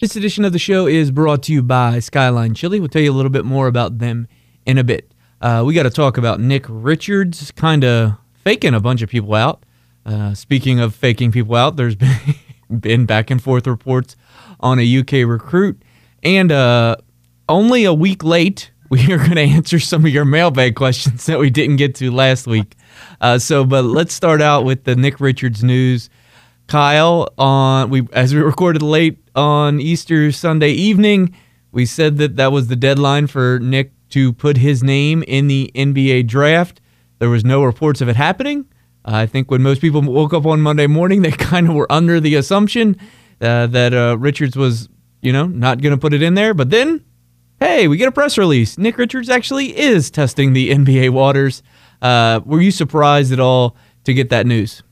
This edition of the show is brought to you by Skyline Chili. We'll tell you a little bit more about them in a bit. Uh, we got to talk about Nick Richards kind of faking a bunch of people out. Uh, speaking of faking people out, there's been, been back and forth reports on a UK recruit. And uh, only a week late, we are going to answer some of your mailbag questions that we didn't get to last week. Uh, so, but let's start out with the Nick Richards news. Kyle, on we as we recorded late on Easter Sunday evening, we said that that was the deadline for Nick to put his name in the NBA draft. There was no reports of it happening. I think when most people woke up on Monday morning, they kind of were under the assumption uh, that uh, Richards was, you know, not going to put it in there. But then, hey, we get a press release. Nick Richards actually is testing the NBA waters. Uh, were you surprised at all to get that news?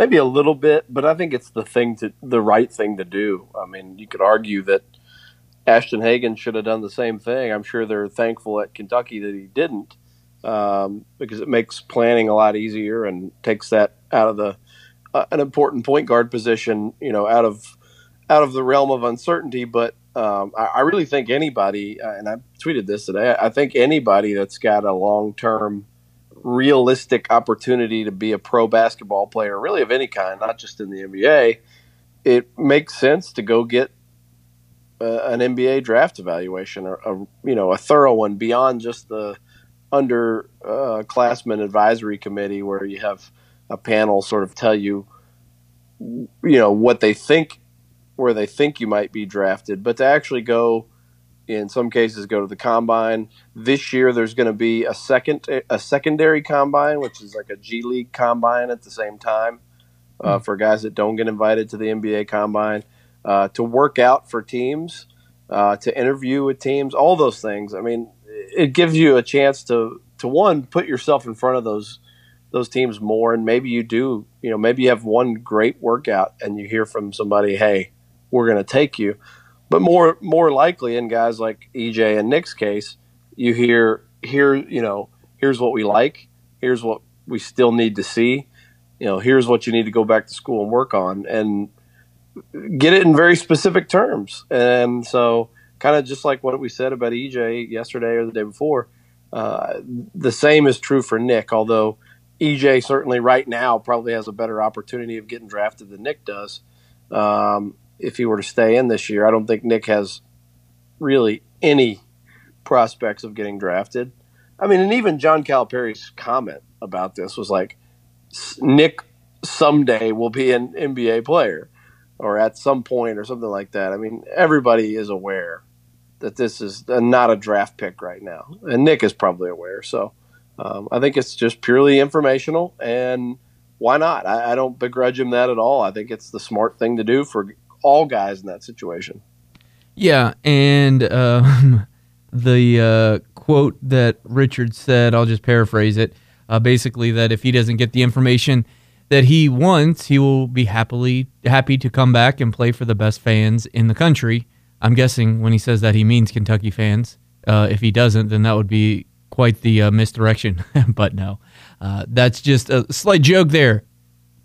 Maybe a little bit, but I think it's the thing to the right thing to do. I mean, you could argue that Ashton Hagans should have done the same thing. I'm sure they're thankful at Kentucky that he didn't um, because it makes planning a lot easier and takes that out of the uh, an important point guard position, you know, out of out of the realm of uncertainty. But um, I, I, really think anybody, uh, and I tweeted this today, I think anybody that's got a long term, realistic opportunity to be a pro basketball player, really of any kind, not just in the NBA, it makes sense to go get uh, an NBA draft evaluation, or a, you know, a thorough one beyond just the under uh, classman advisory committee where you have a panel sort of tell you you know what they think where they think you might be drafted. But to actually go in some cases go to the combine. This year there's going to be a second a secondary combine which is like a g league combine at the same time uh, mm. for guys that don't get invited to the nba combine uh, to work out for teams uh, to interview with teams all those things. I mean it gives you a chance to to one put yourself in front of those those teams more and maybe you do you know maybe you have one great workout and you hear from somebody hey we're going to take you but more more likely in guys like EJ and Nick's case you hear here you know here's what we like here's what we still need to see you know here's what you need to go back to school and work on and get it in very specific terms and so kind of just like what we said about EJ yesterday or the day before. Uh, the same is true for Nick, although EJ certainly right now probably has a better opportunity of getting drafted than Nick does. Um, if he were to stay in this year, I don't think Nick has really any prospects of getting drafted. I mean, and even John Calipari's comment about this was like, Nick someday will be an NBA player or at some point or something like that. I mean, everybody is aware that this is not a draft pick right now, and Nick is probably aware. So um, I think it's just purely informational, and why not? I, I, don't begrudge him that at all. I think it's the smart thing to do for all guys in that situation. Yeah, and um, the uh, quote that Richard said, I'll just paraphrase it. Uh, basically, that if he doesn't get the information that he wants, he will be happily happy to come back and play for the best fans in the country. I'm guessing when he says that he means Kentucky fans. Uh, if he doesn't, then that would be quite the uh, misdirection. but no, uh, that's just a slight joke there.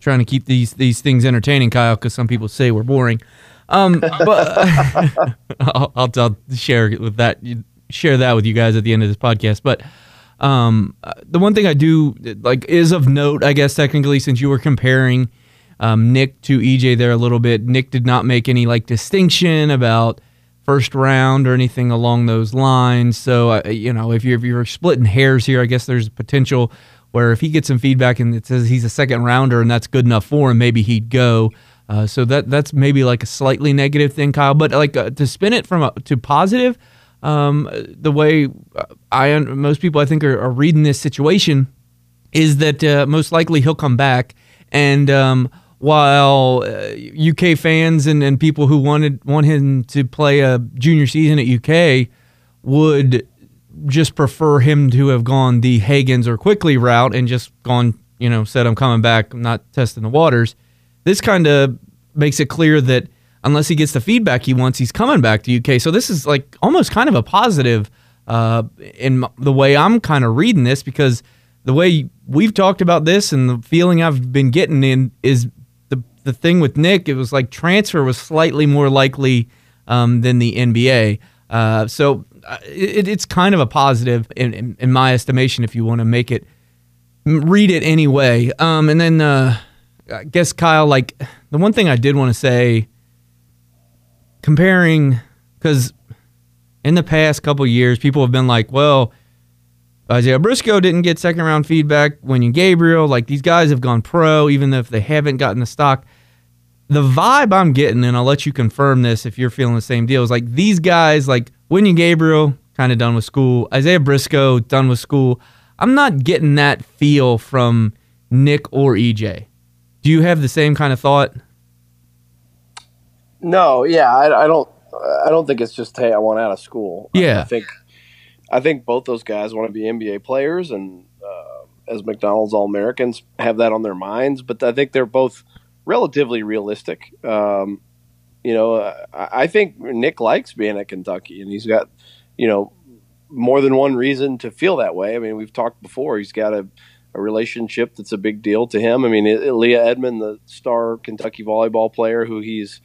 Trying to keep these these things entertaining, Kyle, because some people say we're boring. Um, but I'll, I'll, I'll, share with that share that with you guys at the end of this podcast. But um, the one thing I do like is of note, I guess technically, since you were comparing um, Nick to EJ there a little bit. Nick did not make any like distinction about first round or anything along those lines. So uh, you know, if you're if you're splitting hairs here, I guess there's potential where if he gets some feedback and it says he's a second rounder and that's good enough for him, maybe he'd go. Uh, so that that's maybe like a slightly negative thing, Kyle. But like uh, to spin it from a, to positive, um, the way I most people I think are, are reading this situation is that uh, most likely he'll come back and. Um, while uh, UK fans and, and people who wanted want him to play a junior season at UK would just prefer him to have gone the Hagans or Quickley route and just gone, you know, said, I'm coming back, I'm not testing the waters. This kind of makes it clear that unless he gets the feedback he wants, he's coming back to UK. So this is like almost kind of a positive uh, in the way I'm kind of reading this because the way we've talked about this and the feeling I've been getting in is the the thing with Nick. It was like transfer was slightly more likely um, than the NBA. Uh, so it, it's kind of a positive in, in, in my estimation if you want to make it read it anyway. Um, and then uh, I guess Kyle, like the one thing I did want to say, comparing because in the past couple years, people have been like, well. Isaiah Briscoe didn't get second round feedback. Wenyen Gabriel, like these guys have gone pro, even if they haven't gotten the stock. The vibe I'm getting, and I'll let you confirm this if you're feeling the same deal, is like these guys, like Wenyen Gabriel, kind of done with school. Isaiah Briscoe, done with school. I'm not getting that feel from Nick or EJ. Do you have the same kind of thought? No, yeah, I, I don't. I don't think it's just hey, I want out of school. Yeah, I, I think I think both those guys want to be NBA players, and uh, as McDonald's All Americans have that on their minds. But I think they're both relatively realistic. Um, you know, uh, I think Nick likes being at Kentucky, and he's got you know more than one reason to feel that way. I mean, we've talked before. He's got a, a relationship that's a big deal to him. I mean, Leah Edmond, the star Kentucky volleyball player, who he's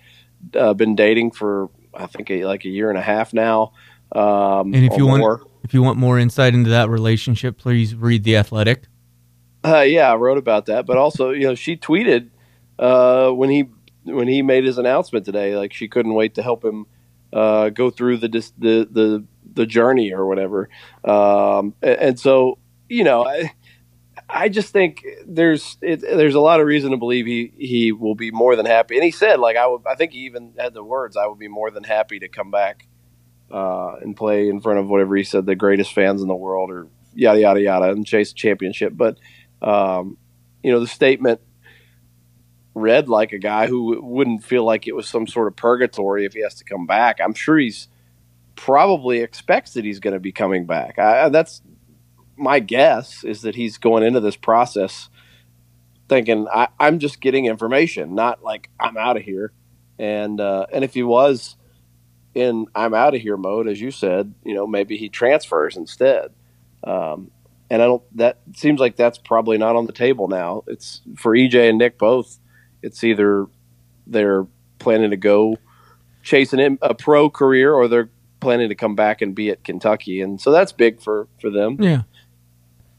uh, been dating for I think a, like a year and a half now. Um, and if you more. want, if you want more insight into that relationship, please read the Athletic. Uh, yeah, I wrote about that, but also, you know, she tweeted uh, when he when he made his announcement today, like she couldn't wait to help him uh, go through the the the the journey or whatever. Um, and, and, so, you know, I, I just think there's it, there's a lot of reason to believe he he will be more than happy. And he said, like I would, I think he even had the words, "I would be more than happy to come back." uh, and play in front of whatever he said the greatest fans in the world or yada yada yada and chase a championship. But um, you know the statement read like a guy who wouldn't feel like it was some sort of purgatory if he has to come back. I'm sure he's probably expects that he's going to be coming back. I, that's my guess is that he's going into this process thinking I, am just getting information, not like I'm out of here. And uh, and if he was in I'm out of here mode, as you said, you know, maybe he transfers instead. Um, and I don't. That seems like that's probably not on the table now. It's for EJ and Nick both. It's either they're planning to go chasing a pro career, or they're planning to come back and be at Kentucky, and so that's big for for them. Yeah.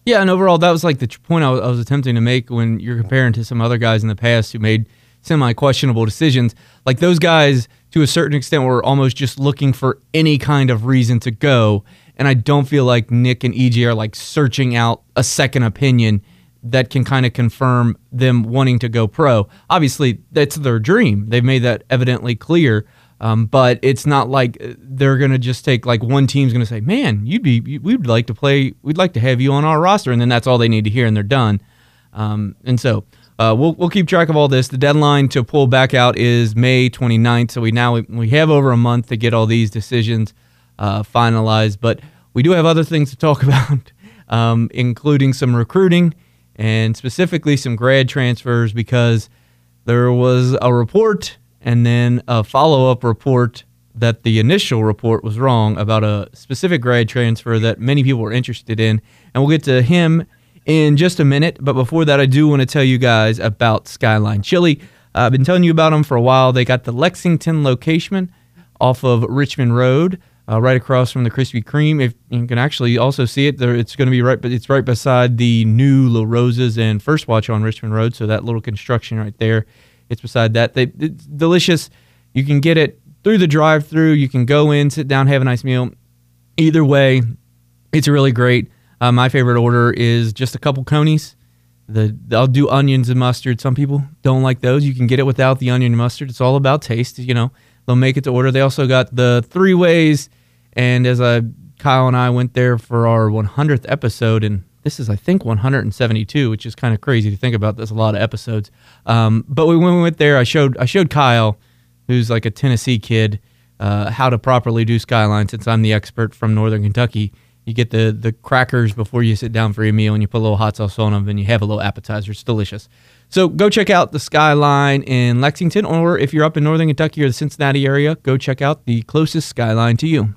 Yeah, and overall, that was like the point I was, I was attempting to make when you're comparing to some other guys in the past who made semi questionable decisions. Like those guys, to a certain extent, were almost just looking for any kind of reason to go. And I don't feel like Nick and EJ are like searching out a second opinion that can kind of confirm them wanting to go pro. Obviously, that's their dream. They've made that evidently clear. Um, but it's not like they're gonna just take like one team's gonna say, "Man, you'd be we'd like to play, we'd like to have you on our roster," and then that's all they need to hear, and they're done. Um, and so uh, we'll, we'll keep track of all this. The deadline to pull back out is May 29th, so we now we have over a month to get all these decisions uh, finalized. But we do have other things to talk about, um, including some recruiting and specifically some grad transfers because there was a report and then a follow up report that the initial report was wrong about a specific grad transfer that many people were interested in. And we'll get to him in just a minute. But before that, I do want to tell you guys about Skyline Chili. I've been telling you about them for a while. They got the Lexington location off of Richmond Road, uh, right across from the Krispy Kreme. If you can actually also see it, there it's going to be right, but it's right beside the new La Rosas and First Watch on Richmond Road. So that little construction right there, it's beside that. They, it's delicious. You can get it through the drive-through. You can go in, sit down, have a nice meal. Either way, it's really great. Uh, my favorite order is just a couple conies. The I'll do onions and mustard. Some people don't like those. You can get it without the onion and mustard. It's all about taste. You know, they'll make it to order. They also got the three ways. And as I Kyle and I went there for our 100th episode, and this is I think 172, which is kind of crazy to think about. There's a lot of episodes. Um, but when we went there, I showed I showed Kyle, who's like a Tennessee kid, uh, how to properly do skyline. Since I'm the expert from Northern Kentucky, you get the the crackers before you sit down for your meal, and you put a little hot sauce on them, and you have a little appetizer. It's delicious. So go check out the Skyline in Lexington, or if you're up in Northern Kentucky or the Cincinnati area, go check out the closest Skyline to you.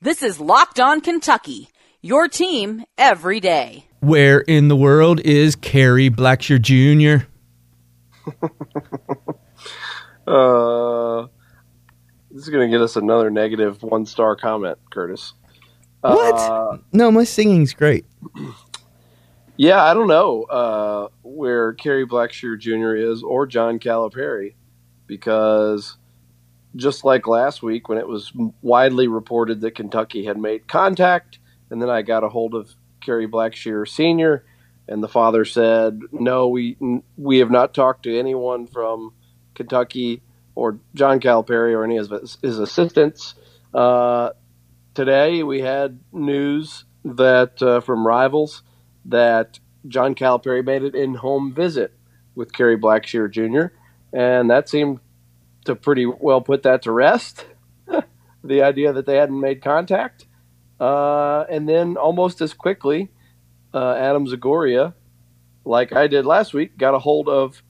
This is Locked On Kentucky, your team every day. Where in the world is Kerry Blackshear Jr.? uh, this is going to get us another negative one star comment, Curtis. What? Uh, no, my singing's great. Yeah, I don't know uh, where Kerry Blackshear Jr. is or John Calipari because just like last week when it was widely reported that Kentucky had made contact, and then I got a hold of Kerry Blackshear Sr. and the father said, "No, we we have not talked to anyone from Kentucky or John Calipari or any of his, his assistants." Uh, today we had news that uh, from rivals that John Calipari made an in-home visit with Kerry Blackshear Jr., and that seemed to pretty well put that to rest. the idea that they hadn't made contact, uh, and then almost as quickly, uh, Adam Zagoria, like I did last week, got a hold of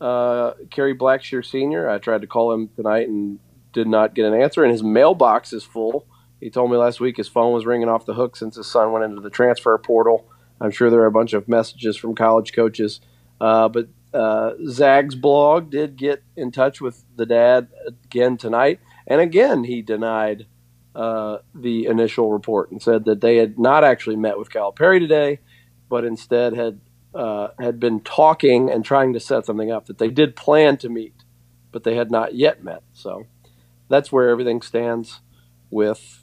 uh, Kerry Blackshear Sr. I tried to call him tonight and did not get an answer, and his mailbox is full. He told me last week his phone was ringing off the hook since his son went into the transfer portal. I'm sure there are a bunch of messages from college coaches. Uh, but uh, Zag's blog did get in touch with the dad again tonight. And again, he denied uh, the initial report and said that they had not actually met with Calipari today, but instead had uh, had been talking and trying to set something up. That they did plan to meet, but they had not yet met. So that's where everything stands with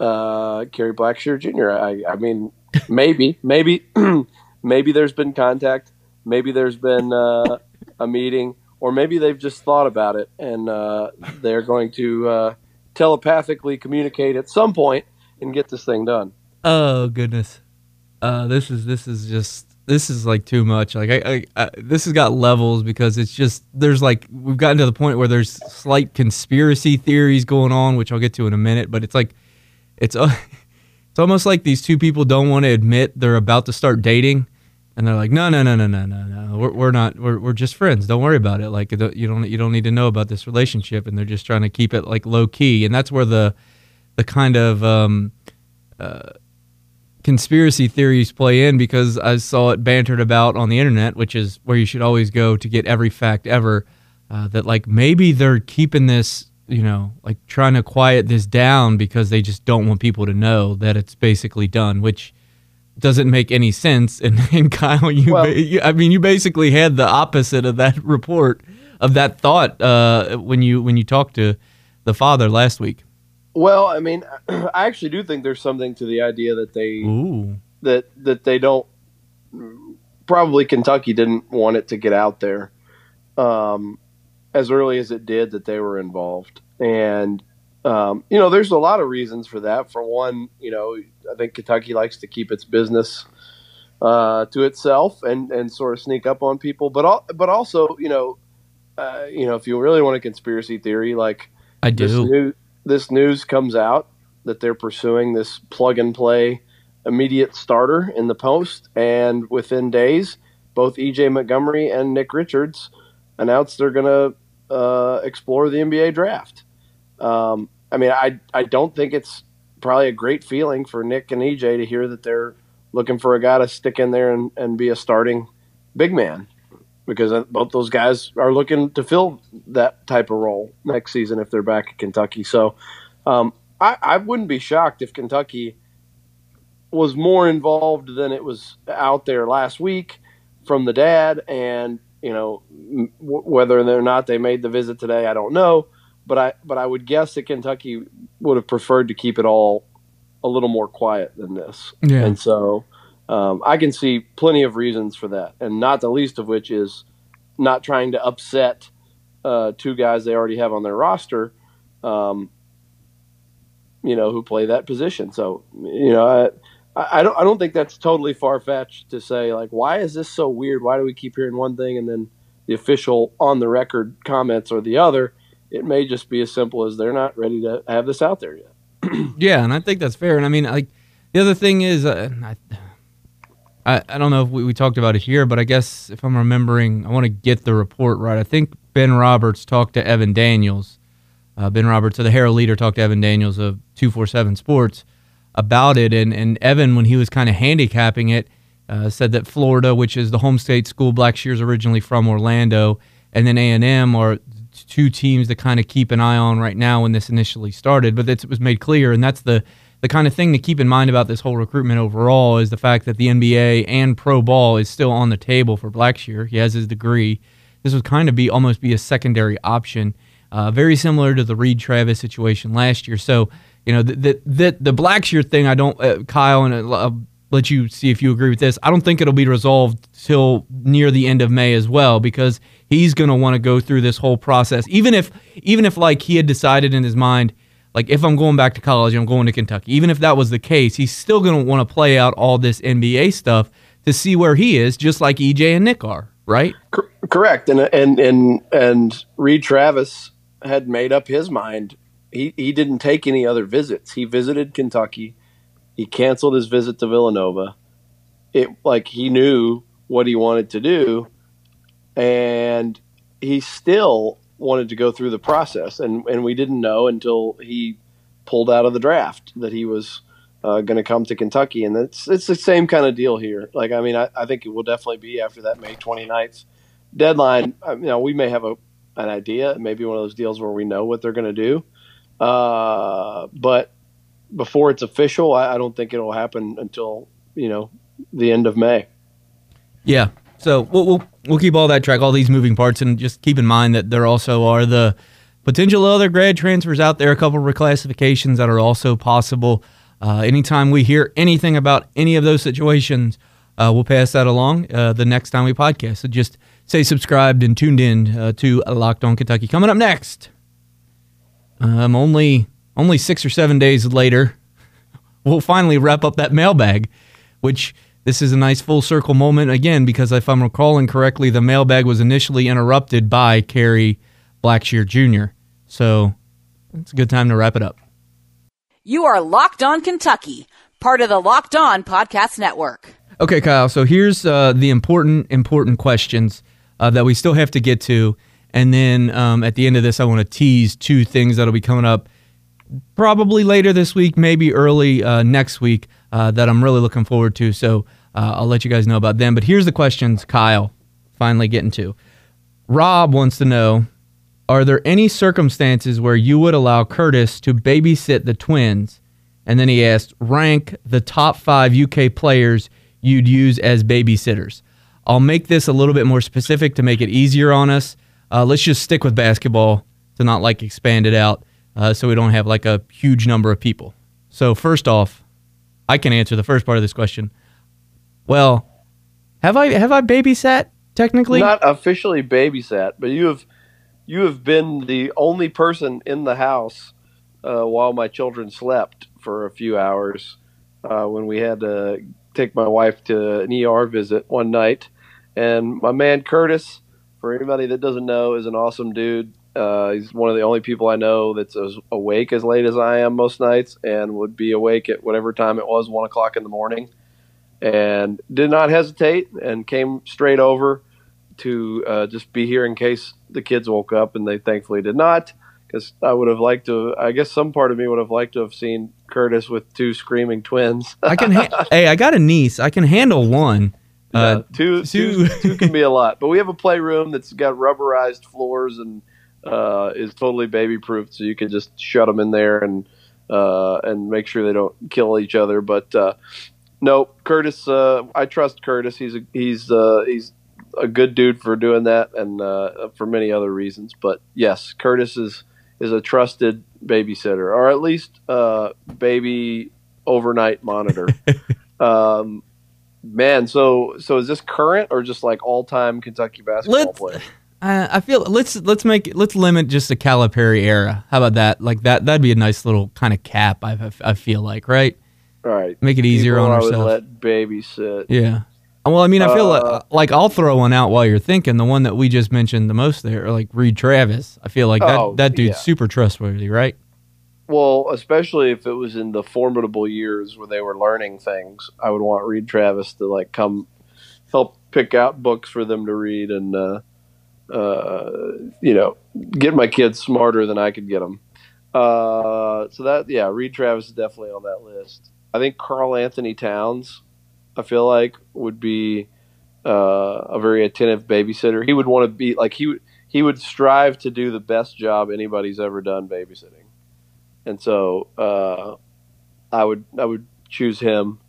uh, Kerry Blackshear Jr. I, I mean, maybe, maybe, maybe there's been contact. Maybe there's been uh, a meeting, or maybe they've just thought about it and uh, they're going to uh, telepathically communicate at some point and get this thing done. Oh goodness, uh, this is this is just this is like too much. Like I, I, I, this has got levels because it's just there's like we've gotten to the point where there's slight conspiracy theories going on, which I'll get to in a minute. But it's like it's uh, it's almost like these two people don't want to admit they're about to start dating, and they're like, no, no, no, no, no, no, no, we're, we're not, we're, we're just friends. Don't worry about it. Like you don't you don't need to know about this relationship, and they're just trying to keep it like low key, and that's where the the kind of um, uh, conspiracy theories play in because I saw it bantered about on the internet, which is where you should always go to get every fact ever. Uh, that like maybe they're keeping this you know, like trying to quiet this down because they just don't want people to know that it's basically done, which doesn't make any sense. And, and Kyle, you, well, you, I mean, you basically had the opposite of that report of that thought uh, when you when you talked to the father last week. Well, I mean, I actually do think there's something to the idea that they Ooh. that that they don't probably Kentucky didn't want it to get out there. Um, as early as it did that they were involved. And, um, you know, there's a lot of reasons for that. For one, you know, I think Kentucky likes to keep its business uh, to itself and, and sort of sneak up on people. But, al- but also, you know, uh, you know, if you really want a conspiracy theory, like I do, this, new, this news comes out that they're pursuing this plug and play immediate starter in the post, and within days, both EJ Montgomery and Nick Richards announced they're going to uh, explore the NBA draft. Um, I mean, I I don't think it's probably a great feeling for Nick and EJ to hear that they're looking for a guy to stick in there and, and be a starting big man because both those guys are looking to fill that type of role next season if they're back at Kentucky. So um, I, I wouldn't be shocked if Kentucky was more involved than it was out there last week from the dad and you know, w- whether or not they made the visit today, I don't know. But I but I would guess that Kentucky would have preferred to keep it all a little more quiet than this. Yeah. And so um, I can see plenty of reasons for that, and not the least of which is not trying to upset uh, two guys they already have on their roster. Um, you know, who play that position. So, you know, I, I don't I don't think that's totally far fetched to say like why is this so weird? Why do we keep hearing one thing and then the official on the record comments are the other? it may just be as simple as they're not ready to have this out there yet. yeah, and I think that's fair. And I mean, like the other thing is, uh, I, I, I don't know if we, we talked about it here, but I guess if I'm remembering, I want to get the report right. I think Ben Roberts talked to Evan Daniels. Uh, ben Roberts, of the Herald leader, talked to Evan Daniels of 247 Sports about it. And, and Evan, when he was kind of handicapping it, uh, said that Florida, which is the home state school, Blackshear's originally from Orlando, and then A&M are two teams to kind of keep an eye on right now when this initially started. But it was made clear, and that's the the kind of thing to keep in mind about this whole recruitment overall is the fact that the NBA and pro ball is still on the table for Blackshear. He has his degree. This would kind of be almost be a secondary option, uh, very similar to the Reid Travis situation last year. So you know the the the, Blackshear thing. I don't, uh, Kyle, and uh, I'll let you see if you agree with this. I don't think it'll be resolved till near the end of May as well because he's going to want to go through this whole process. Even if even if like he had decided in his mind like if I'm going back to college, I'm going to Kentucky. Even if that was the case, he's still going to want to play out all this NBA stuff to see where he is, just like EJ and Nick are, right? Correct. And and and and Reid Travis had made up his mind. He he didn't take any other visits. He visited Kentucky. He canceled his visit to Villanova. It like he knew what he wanted to do, and he still wanted to go through the process, and and we didn't know until he pulled out of the draft that he was uh, going to come to Kentucky, and it's it's the same kind of deal here. Like I mean, I, I think it will definitely be after that May 29th deadline. Uh, you know, we may have a an idea, maybe one of those deals where we know what they're going to do, uh, but before it's official, I, I don't think it'll happen until you know the end of May. Yeah, so we'll, we'll, we'll keep all that track, all these moving parts, and just keep in mind that there also are the potential other grad transfers out there, a couple reclassifications that are also possible. Uh, anytime we hear anything about any of those situations, uh, we'll pass that along uh, the next time we podcast. So just stay subscribed and tuned in uh, to Locked On Kentucky. Coming up next, um, only only six or seven days later, we'll finally wrap up that mailbag, which this is a nice full circle moment again because if I'm recalling correctly, the mailbag was initially interrupted by Kerry Blackshear Jr. So it's a good time to wrap it up. You are Locked On Kentucky, part of the Locked On Podcast Network. Okay, Kyle. So here's uh, the important, important questions uh, that we still have to get to. And then um, at the end of this, I want to tease two things that'll be coming up probably later this week, maybe early uh, next week uh, that I'm really looking forward to. So uh, I'll let you guys know about them. But here's the questions Kyle finally getting to. Rob wants to know Are there any circumstances where you would allow Curtis to babysit the twins? And then he asked, Rank the top five UK players you'd use as babysitters. I'll make this a little bit more specific to make it easier on us. Uh, let's just stick with basketball to not like expand it out uh, so we don't have like a huge number of people. So, first off, I can answer the first part of this question. Well, have I have I babysat technically? Not officially babysat, but you have you have been the only person in the house uh, while my children slept for a few hours uh, when we had to take my wife to an ER visit one night. And my man Curtis, for anybody that doesn't know, is an awesome dude. Uh, he's one of the only people I know that's as awake as late as I am most nights, and would be awake at whatever time it was, one o'clock in the morning and did not hesitate and came straight over to uh, just be here in case the kids woke up, and they thankfully did not. Because I would have liked to, I guess some part of me would have liked to have seen Curtis with two screaming twins. I can, ha- hey, I got a niece. I can handle one. Uh, two, two, two can be a lot, but we have a playroom that's got rubberized floors and uh, is totally baby proof, so you can just shut them in there and uh, and make sure they don't kill each other. But uh, no, Curtis. Uh, I trust Curtis. He's a, he's uh, he's a good dude for doing that, and uh, for many other reasons. But yes, Curtis is is a trusted babysitter, or at least uh, baby overnight monitor. um, man, so so is this current or just like all time Kentucky basketball let's, player? Uh, I feel let's let's make let's limit just the Calipari era. How about that? Like that that'd be a nice little kind of cap. I I feel like right. Right. Make it easier People on I ourselves. Let babysit. Yeah. Well, I mean, I feel Uh, like, like I'll throw one out while you're thinking. The one that we just mentioned the most there, like Reid Travis. I feel like that Oh, that dude's yeah. super trustworthy, right? Well, especially if it was in the formidable years where they were learning things, I would want Reid Travis to like come help pick out books for them to read and uh, uh, you know get my kids smarter than I could get them. Uh, so that yeah, Reid Travis is definitely on that list. I think Karl-Anthony Towns, I feel like would be uh, a very attentive babysitter. He would want to be like he he would strive to do the best job anybody's ever done babysitting and so uh, I would I would choose him.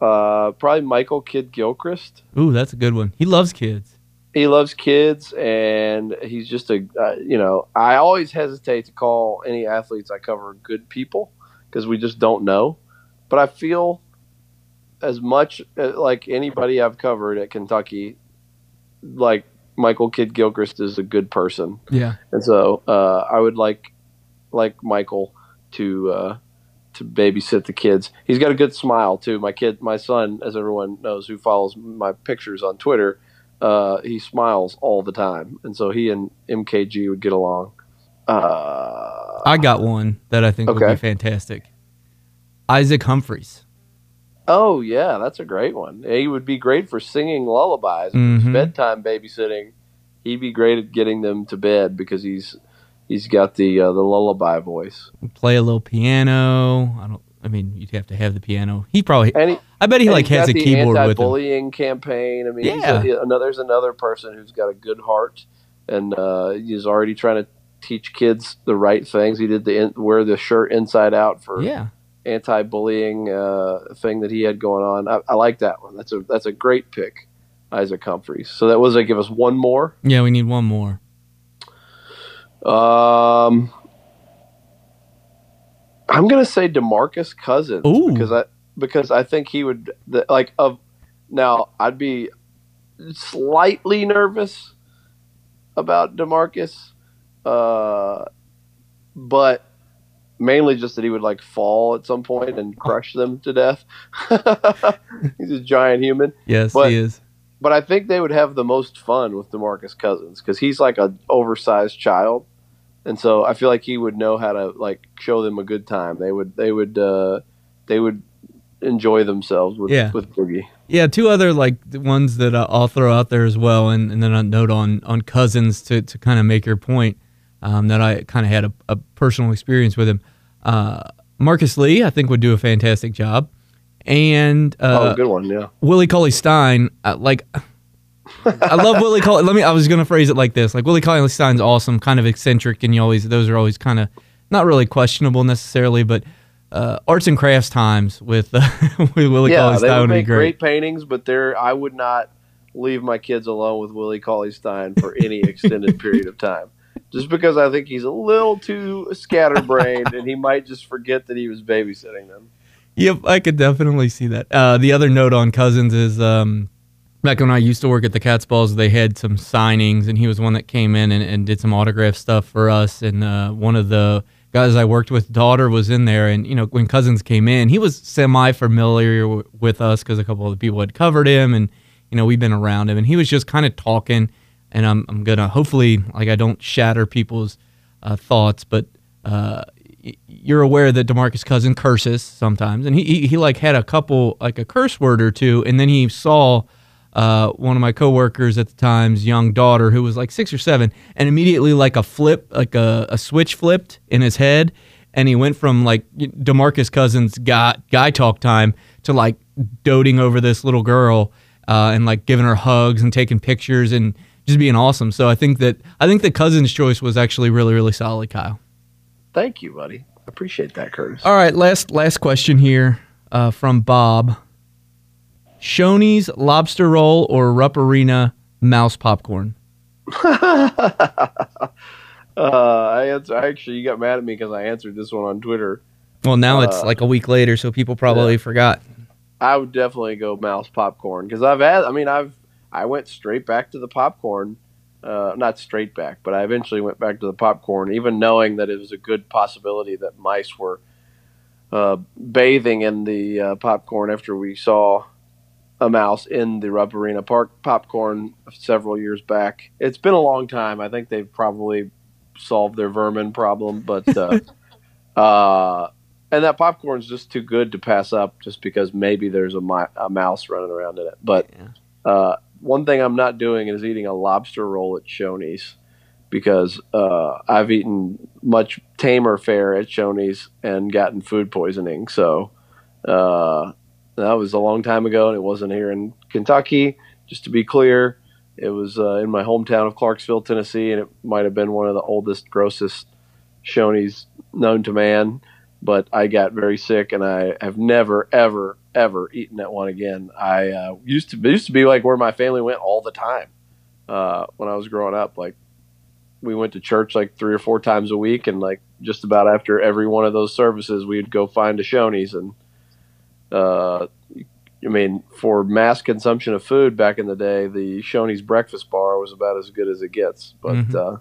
Uh, probably Michael Kidd-Gilchrist. Ooh, that's a good one. He loves kids. He loves kids, and he's just a uh, you know. I always hesitate to call any athletes I cover good people because we just don't know. But I feel as much uh, like anybody I've covered at Kentucky, like Michael Kidd-Gilchrist is a good person. Yeah. And so uh, I would like like Michael to uh, to babysit the kids. He's got a good smile too. My kid, my son, as everyone knows who follows my pictures on Twitter, uh, he smiles all the time, and so he and MKG would get along. Uh, I got one that I think would be fantastic. Isaac Humphries. oh yeah, that's a great one. He would be great for singing lullabies. Mhm. bedtime babysitting. He'd be great at getting them to bed because he's he's got the uh, the lullaby voice. Play a little piano. I don't. I mean, you'd have to have the piano. He probably. He, I bet he like has a keyboard with him. anti-bullying campaign. I mean, he's Yeah. a, another, there's another person who's got a good heart, and uh, he's already trying to teach kids the right things. He did the in, wear the shirt inside out for Yeah. anti-bullying uh, thing that he had going on. I, I like that one. That's a that's a great pick, Isaac Humphries. So that was I give us one more. Yeah. We need one more. Um, I'm gonna say Demarcus Cousins Ooh. because I because I think he would the, like of now I'd be slightly nervous about Demarcus, uh, but mainly just that he would like fall at some point and crush them to death. He's a giant human Yes, But- he is. but I think they would have the most fun with Demarcus Cousins because he's like an oversized child, and so I feel like he would know how to like show them a good time. They would they would uh, they would enjoy themselves with Yeah. with Boogie. Yeah, two other like ones that uh, I'll throw out there as well, and, and then a note on on Cousins to, to kind of make your point um, that I kind of had a, a personal experience with him. Uh, Marcus Lee, I think, would do a fantastic job, and uh, oh, good one, yeah. Willie Cauley Stein, uh, like I love Willie Cauley. Let me. I was gonna phrase it like this: like Willie Cauley Stein's awesome, kind of eccentric, and you always those are always kind of not really questionable necessarily, but uh, arts and crafts times with uh, with Willie yeah, Stein would make great. great paintings, but there I would not leave my kids alone with Willie Cauley Stein for any extended period of time. Just because I think he's a little too scatterbrained and he might just forget that he was babysitting them. Yep, I could definitely see that. Uh, the other note on Cousins is um, back when I used to work at the Cats' Pause, they had some signings, and he was one that came in and, and did some autograph stuff for us. And uh, one of the guys I worked with, daughter, was in there. And you know, when Cousins came in, he was semi familiar w- with us because a couple of the people had covered him, and you know, we've been around him, and he was just kind of talking. And I'm I'm gonna hopefully like I don't shatter people's uh, thoughts, but. Uh, you're aware that Demarcus Cousin curses sometimes, and he, he he like had a couple like a curse word or two, and then he saw uh, one of my coworkers at the time's young daughter who was like six or seven, and immediately like a flip, like a, a switch flipped in his head, and he went from like Demarcus Cousins guy guy talk time to like doting over this little girl uh, and like giving her hugs and taking pictures and just being awesome. So I think that I think the Cousins choice was actually really really solid, Kyle. Thank you, buddy. Appreciate that, Curtis. All right, last last question here uh, from Bob. Shoney's lobster roll or Rupp Arena mouse popcorn? uh, I answer. I actually, you got mad at me because I answered this one on Twitter. Well, now it's Uh, like a week later, so people probably yeah. forgot. I would definitely go mouse popcorn because I've had. I mean, I've I went straight back to the popcorn. Uh, not straight back, but I eventually went back to the popcorn, even knowing that it was a good possibility that mice were uh, bathing in the uh, popcorn after we saw a mouse in the Rupp Arena Park popcorn several years back. It's been a long time. I think they've probably solved their vermin problem, but uh, uh, and that popcorn's just too good to pass up just because maybe there's a, mi- a mouse running around in it. But Yeah. uh, one thing I'm not doing is eating a lobster roll at Shoney's because uh, I've eaten much tamer fare at Shoney's and gotten food poisoning. So uh, that was a long time ago, and it wasn't here in Kentucky. Just to be clear, it was uh, in my hometown of Clarksville, Tennessee, and it might have been one of the oldest, grossest Shoney's known to man. But I got very sick, and I have never, ever, ever eaten at one again. I uh, used to used to be like where my family went all the time uh, when I was growing up. Like we went to church like three or four times a week, and like just about after every one of those services, we'd go find a Shoney's. And uh, I mean, for mass consumption of food back in the day, the Shoney's breakfast bar was about as good as it gets. But Mhm. uh,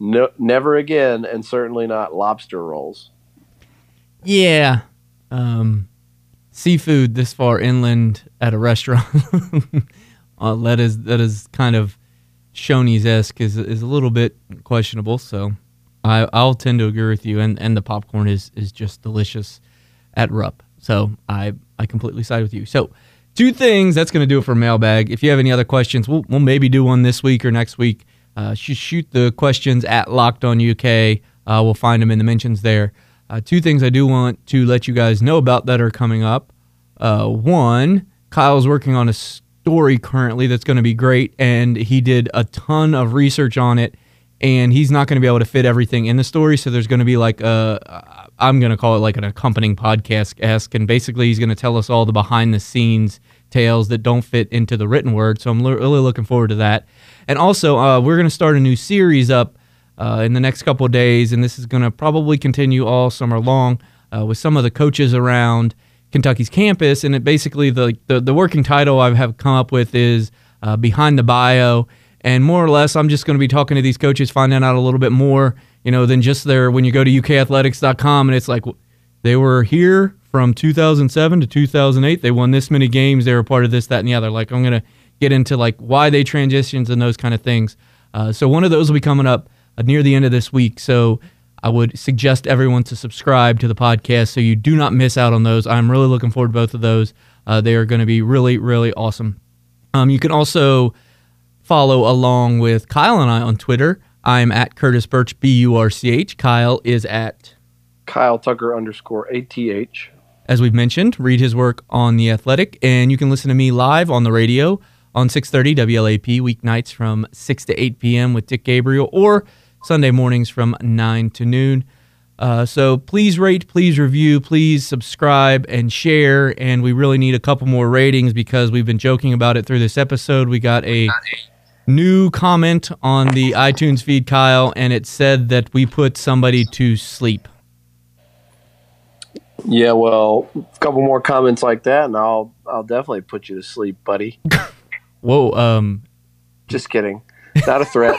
no, never again, and certainly not lobster rolls. Yeah. Um, seafood this far inland at a restaurant. uh, that is that is kind of Shoney's esque is is a little bit questionable. So I I'll tend to agree with you. And and the popcorn is is just delicious at Rupp. So I I completely side with you. So two things. That's going to do it for mailbag. If you have any other questions, we'll we'll maybe do one this week or next week. Uh, sh- shoot the questions at Locked On UK. Uh, we'll find them in the mentions there. Uh, two things I do want to let you guys know about that are coming up. Uh, one, Kyle's working on a story currently that's going to be great, and he did a ton of research on it, and he's not going to be able to fit everything in the story. So there's going to be like a, I'm going to call it like an accompanying podcast esque, and basically he's going to tell us all the behind the scenes tales that don't fit into the written word. So I'm li- really looking forward to that. And also, uh, we're going to start a new series up uh, in the next couple days, and this is going to probably continue all summer long uh, with some of the coaches around Kentucky's campus. And it basically the the, the working title I have come up with is uh, behind the bio, and more or less, I'm just going to be talking to these coaches, finding out a little bit more, you know, than just their when you go to ukathletics.com and it's like they were here from 2007 to 2008. They won this many games. They were part of this, that, and the other. Like I'm to get into like why they transitions and those kind of things. Uh, so one of those will be coming up uh, near the end of this week. So I would suggest everyone to subscribe to the podcast so you do not miss out on those. I'm really looking forward to both of those. Uh, they are going to be really, really awesome. Um, you can also follow along with Kyle and I on Twitter. I'm at Curtis Birch, B U R C H. Kyle is at Kyle Tucker underscore ATH. as we've mentioned, read his work on The Athletic, and you can listen to me live on the radio on 6:30 WLAP weeknights from 6 to 8 p.m. with Dick Gabriel, or Sunday mornings from 9 to noon. Uh, so please rate, please review, please subscribe and share. And we really need a couple more ratings because we've been joking about it through this episode. We got a new comment on the iTunes feed, Kyle, and it said that we put somebody to sleep. Yeah, well, a couple more comments like that, and I'll I'll definitely put you to sleep, buddy. Whoa, um, Just kidding, not a threat.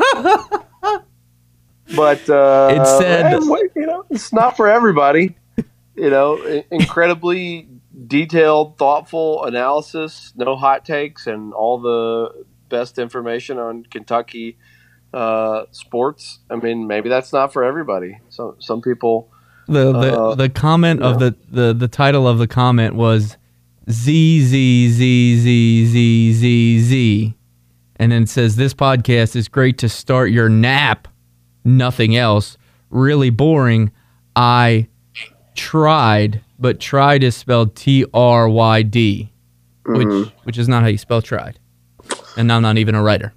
but uh, It said- wait, you know, it's not for everybody. You know, incredibly detailed, thoughtful analysis, no hot takes, and all the best information on Kentucky uh, sports. I mean, maybe that's not for everybody. So some people. the the, Uh, the comment of the, the the title of the comment was Z Z Z Z Z Z Z, and then it says this podcast is great to start your nap. Nothing else. Really boring. I tried, but tried is spelled T R Y D, which Mhm. which is not how you spell tried. And I'm not even a writer.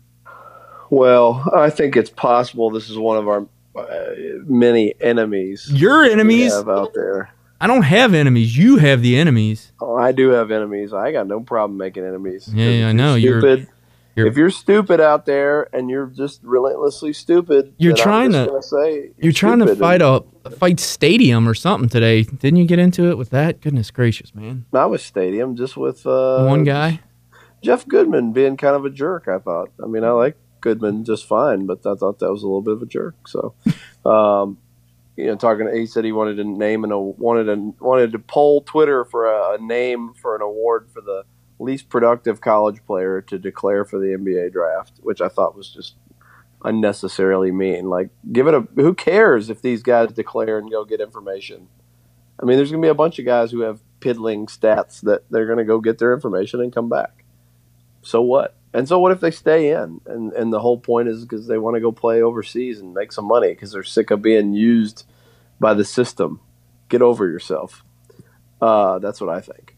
Well, I think it's possible this is one of our uh, many enemies. Your enemies. out there. I don't have enemies. You have the enemies. Oh, I do have enemies. I got no problem making enemies. Yeah, yeah, I you're know. You're- Stupid. you're- if you're stupid out there and you're just relentlessly stupid, You're trying to- say You're trying to fight a fight stadium or something today. Didn't you get into it with that? Goodness gracious, man. Not with Stadium, just with uh, One guy. Jeff Goodman being kind of a jerk. I thought. I mean, I like Goodman just fine, but I thought that was a little bit of a jerk. So, um, you know, talking. He said he wanted to name and wanted to wanted to poll Twitter for a, a name for an award for the least productive college player to declare for the NBA draft, which I thought was just unnecessarily mean. Like, give it a who cares if these guys declare and go get information? I mean, there's going to be a bunch of guys who have piddling stats that they're going to go get their information and come back. So what? And so what if they stay in? And and the whole point is because they want to go play overseas and make some money because they're sick of being used by the system. Get over yourself. Uh, that's what I think.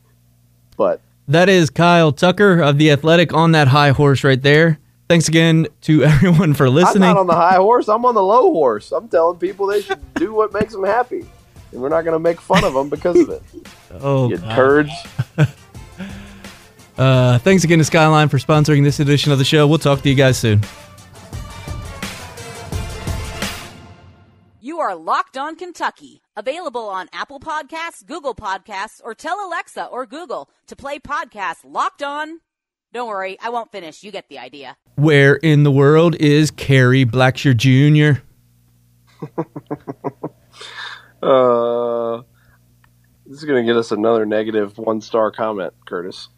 But that is Kyle Tucker of the Athletic on that high horse right there. Thanks again to everyone for listening. I'm not on the high horse. I'm on the low horse. I'm telling people they should do what makes them happy, and we're not going to make fun of them because of it. oh, you God. turds. Uh, thanks again to Skyline for sponsoring this edition of the show. We'll talk to you guys soon. You are Locked On Kentucky, available on Apple Podcasts, Google Podcasts, or tell Alexa or Google to play podcast Locked On. Don't worry, I won't finish. You get the idea. Where in the world is Kerry Blackshear Jr.? uh, this is going to get us another negative one star comment, Curtis.